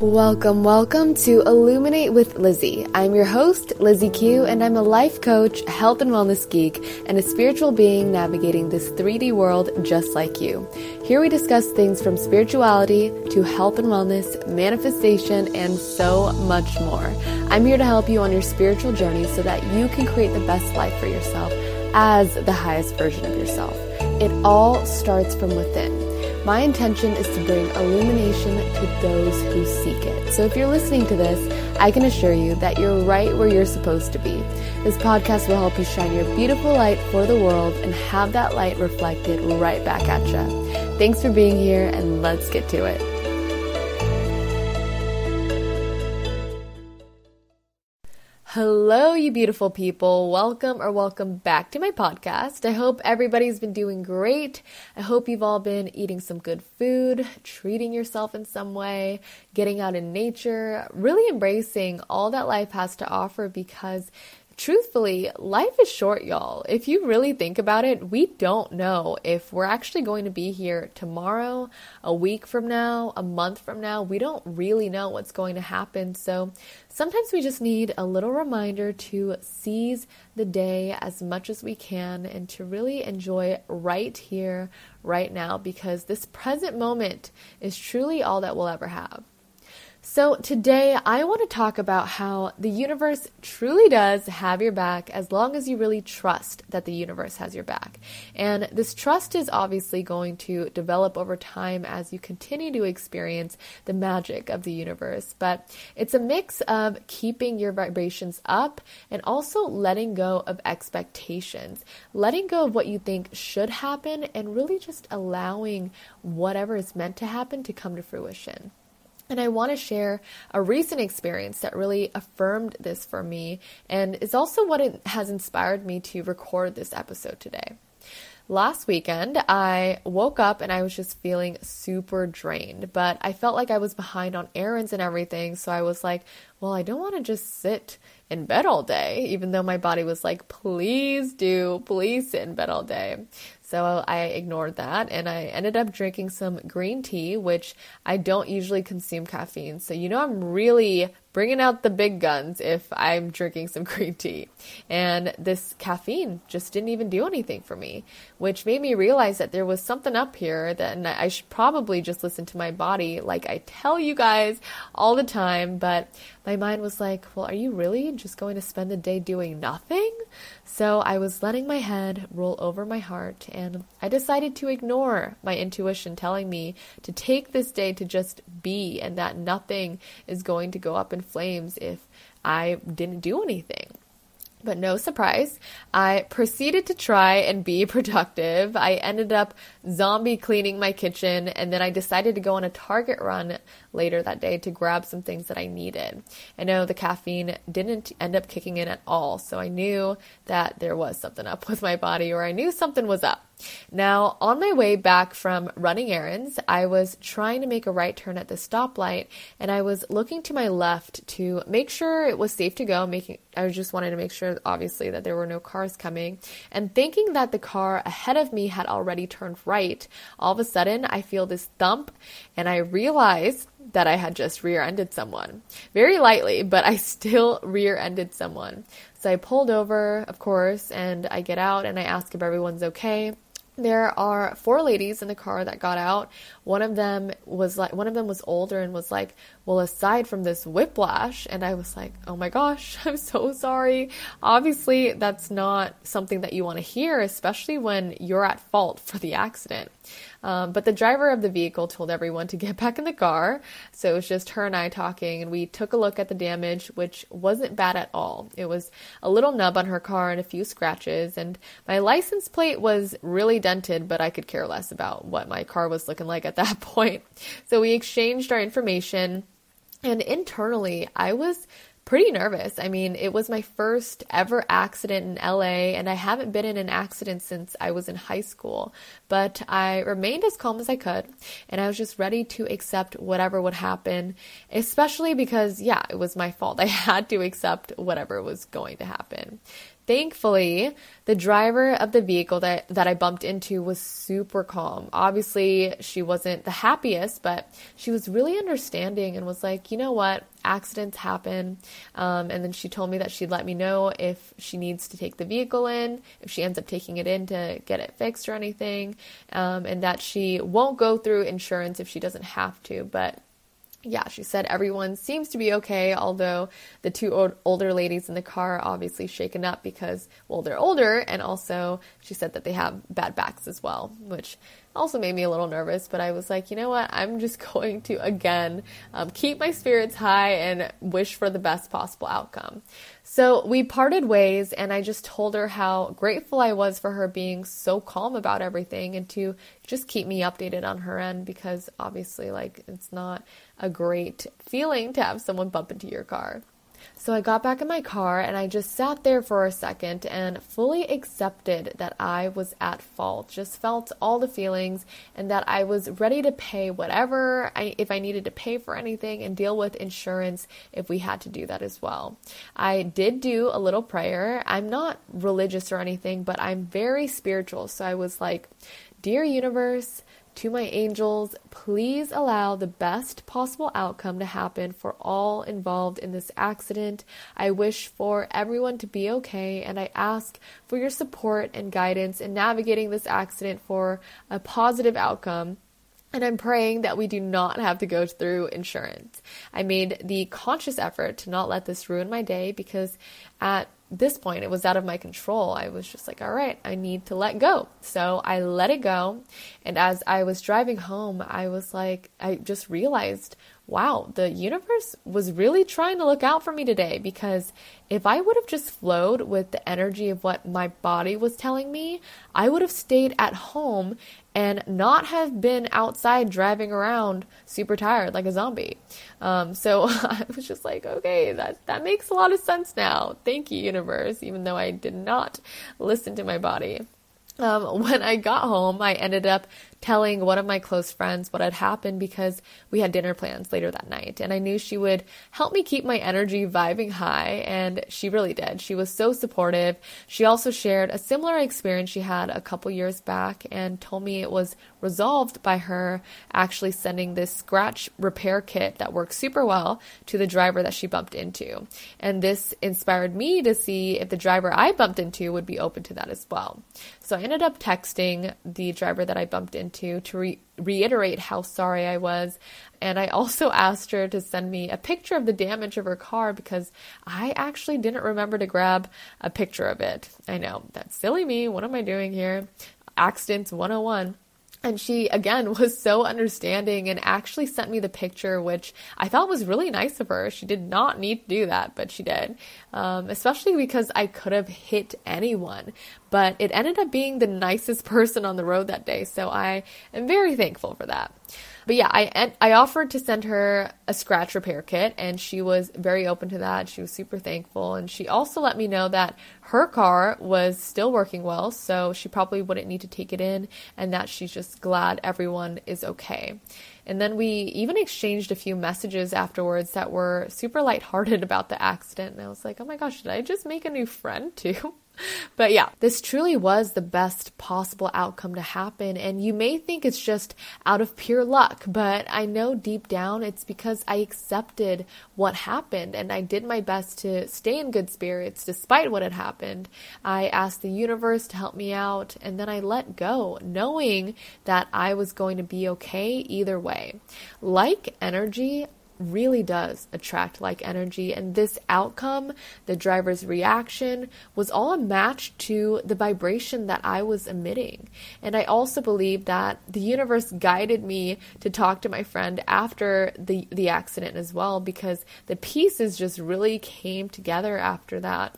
Welcome, welcome to Illuminate with Lizzie. I'm your host, Lizzie Keu, and I'm a life coach, health and wellness geek, and a spiritual being navigating this 3D world just like you. Here we discuss things from spirituality to health and wellness, manifestation, and so much more. I'm here to help you on your spiritual journey so that you can create the best life for yourself as the highest version of yourself. It all starts from within. My intention is to bring illumination to those who seek it. So if you're listening to this, I can assure you that you're right where you're supposed to be. This podcast will help you shine your beautiful light for the world and have that light reflected right back at you. Thanks for being here, and let's get to it. Hello, you beautiful people. Welcome or welcome back to my podcast. I hope everybody's been doing great. I hope you've all been eating some good food, treating yourself in some way, getting out in nature, really embracing all that life has to offer because truthfully, life is short, y'all. If you really think about it, we don't know if we're actually going to be here tomorrow, a week from now, a month from now. We don't really know what's going to happen. So sometimes we just need a little reminder to seize the day as much as we can and to really enjoy right here, right now, because this present moment is truly all that we'll ever have. So, today I want to talk about how the universe truly does have your back as long as you really trust that the universe has your back. And this trust is obviously going to develop over time as you continue to experience the magic of the universe. But it's a mix of keeping your vibrations up and also letting go of expectations, letting go of what you think should happen, and really just allowing whatever is meant to happen to come to fruition. And I want to share a recent experience that really affirmed this for me, and is also what it has inspired me to record this episode today. Last weekend, I woke up and I was just feeling super drained, but I felt like I was behind on errands and everything. So I was like, well, I don't want to just sit in bed all day, even though my body was like, please do, please sit in bed all day. So I ignored that and I ended up drinking some green tea, which I don't usually consume caffeine. So, you know, I'm really bringing out the big guns if I'm drinking some green tea. And this caffeine just didn't even do anything for me, which made me realize that there was something up here that I should probably just listen to my body, like I tell you guys all the time. But my mind was like, well, are you really just going to spend the day doing nothing? So I was letting my head roll over my heart, and I decided to ignore my intuition telling me to take this day to just be, and that nothing is going to go up in flames if I didn't do anything. But no surprise, I proceeded to try and be productive. I ended up zombie cleaning my kitchen, and then I decided to go on a Target run later that day to grab some things that I needed. I know the caffeine didn't end up kicking in at all, so I knew that there was something up with my body, or I knew something was up. Now, on my way back from running errands, I was trying to make a right turn at the stoplight and I was looking to my left to make sure it was safe to go, making I was just wanted to make sure obviously that there were no cars coming and thinking that the car ahead of me had already turned right. All of a sudden, I feel this thump and I realize that I had just rear ended someone. Very lightly, but I still rear ended someone. So I pulled over, of course, and I get out and I ask if everyone's okay there are four ladies in the car that got out. One of them was like, one of them was older and was like, well, aside from this whiplash, and I was like, oh my gosh, I'm so sorry. Obviously, that's not something that you want to hear, especially when you're at fault for the accident. Um, but the driver of the vehicle told everyone to get back in the car. So it was just her and I talking, and we took a look at the damage, which wasn't bad at all. It was a little nub on her car and a few scratches, and my license plate was really dented, but I could care less about what my car was looking like at that point. So we exchanged our information. And internally, I was pretty nervous. I mean, it was my first ever accident in LA, and I haven't been in an accident since I was in high school. But I remained as calm as I could, and I was just ready to accept whatever would happen, especially because, yeah, it was my fault. I had to accept whatever was going to happen. Thankfully, the driver of the vehicle that, that I bumped into was super calm. Obviously, she wasn't the happiest, but she was really understanding and was like, you know what, accidents happen. Um, and then she told me that she'd let me know if she needs to take the vehicle in, if she ends up taking it in to get it fixed or anything, um, and that she won't go through insurance if she doesn't have to. But yeah, she said everyone seems to be okay, although the two old, older ladies in the car are obviously shaken up because, well, they're older, and also she said that they have bad backs as well, which also made me a little nervous. But I was like, you know what? I'm just going to, again, um, keep my spirits high and wish for the best possible outcome. So we parted ways, and I just told her how grateful I was for her being so calm about everything and to just keep me updated on her end because obviously, like, it's not a great feeling to have someone bump into your car. So I got back in my car and I just sat there for a second and fully accepted that I was at fault. Just felt all the feelings and that I was ready to pay whatever I, if I needed to pay for anything and deal with insurance if we had to do that as well. I did do a little prayer. I'm not religious or anything, but I'm very spiritual. So I was like, Dear universe, to my angels, please allow the best possible outcome to happen for all involved in this accident. I wish for everyone to be okay, and I ask for your support and guidance in navigating this accident for a positive outcome. And I'm praying that we do not have to go through insurance. I made the conscious effort to not let this ruin my day because at this point, it was out of my control. I was just like, all right, I need to let go. So I let it go. And as I was driving home, I was like, I just realized, wow, the universe was really trying to look out for me today because if I would have just flowed with the energy of what my body was telling me, I would have stayed at home and not have been outside driving around super tired like a zombie. Um, so I was just like, okay, that, that makes a lot of sense now. Thank you, universe, even though I did not listen to my body. Um, when I got home, I ended up telling one of my close friends what had happened because we had dinner plans later that night. And I knew she would help me keep my energy vibing high, and she really did. She was so supportive. She also shared a similar experience she had a couple years back and told me it was resolved by her actually sending this scratch repair kit that works super well to the driver that she bumped into. And this inspired me to see if the driver I bumped into would be open to that as well. So I ended up texting the driver that I bumped into to re- reiterate how sorry I was. And I also asked her to send me a picture of the damage of her car because I actually didn't remember to grab a picture of it. I know, that's silly me. What am I doing here? Accidents 101. And she, again, was so understanding and actually sent me the picture, which I thought was really nice of her. She did not need to do that, but she did. Um, especially because I could have hit anyone. But it ended up being the nicest person on the road that day. So I am very thankful for that. But yeah, I I offered to send her a scratch repair kit, and she was very open to that. She was super thankful, and she also let me know that her car was still working well, so she probably wouldn't need to take it in, and that she's just glad everyone is okay. And then we even exchanged a few messages afterwards that were super lighthearted about the accident. And I was like, oh my gosh, did I just make a new friend too? but yeah, this truly was the best possible outcome to happen. And you may think it's just out of pure luck, but I know deep down it's because I accepted what happened and I did my best to stay in good spirits despite what had happened. I asked the universe to help me out and then I let go, knowing that I was going to be okay either way. Like energy, really does attract like energy. And this outcome, the driver's reaction, was all a match to the vibration that I was emitting. And I also believe that the universe guided me to talk to my friend after the, the accident as well, because the pieces just really came together after that.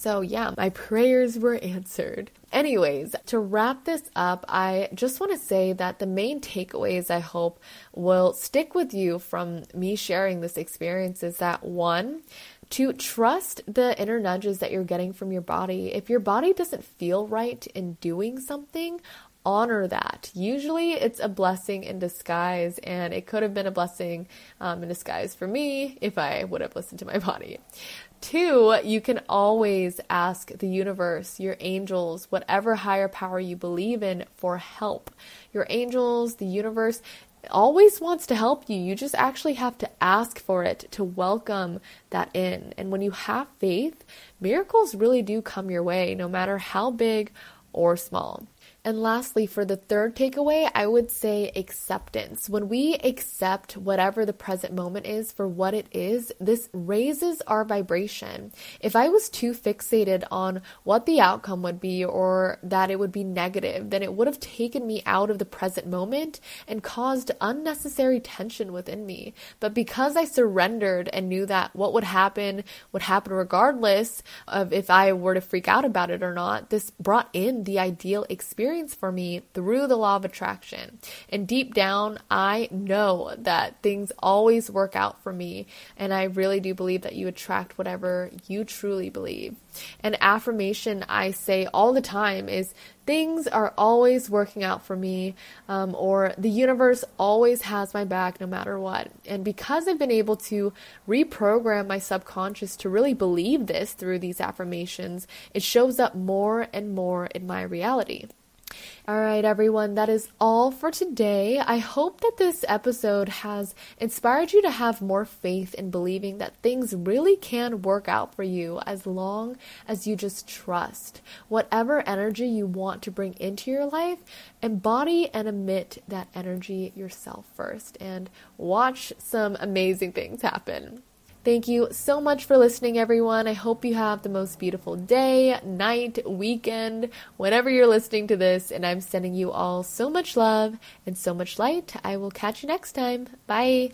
So, yeah, my prayers were answered. Anyways, to wrap this up, I just want to say that the main takeaways I hope will stick with you from me sharing this experience is that one, to trust the inner nudges that you're getting from your body. If your body doesn't feel right in doing something, honor that. Usually it's a blessing in disguise, and it could have been a blessing um, in disguise for me if I would have listened to my body. Two, you can always ask the universe, your angels, whatever higher power you believe in for help. Your angels, the universe, always wants to help you. You just actually have to ask for it to welcome that in. And when you have faith, miracles really do come your way, no matter how big or small. And lastly, for the third takeaway, I would say acceptance. When we accept whatever the present moment is for what it is, this raises our vibration. If I was too fixated on what the outcome would be or that it would be negative, then it would have taken me out of the present moment and caused unnecessary tension within me. But because I surrendered and knew that what would happen would happen regardless of if I were to freak out about it or not, this brought in the ideal experience experience for me through the law of attraction. And deep down, I know that things always work out for me. And I really do believe that you attract whatever you truly believe. An affirmation I say all the time is things are always working out for me, um, or the universe always has my back no matter what. And because I've been able to reprogram my subconscious to really believe this through these affirmations, it shows up more and more in my reality. All right, everyone, that is all for today. I hope that this episode has inspired you to have more faith in believing that things really can work out for you as long as you just trust. Whatever energy you want to bring into your life, embody and emit that energy yourself first and watch some amazing things happen. Thank you so much for listening, everyone. I hope you have the most beautiful day, night, weekend, whenever you're listening to this. And I'm sending you all so much love and so much light. I will catch you next time. Bye.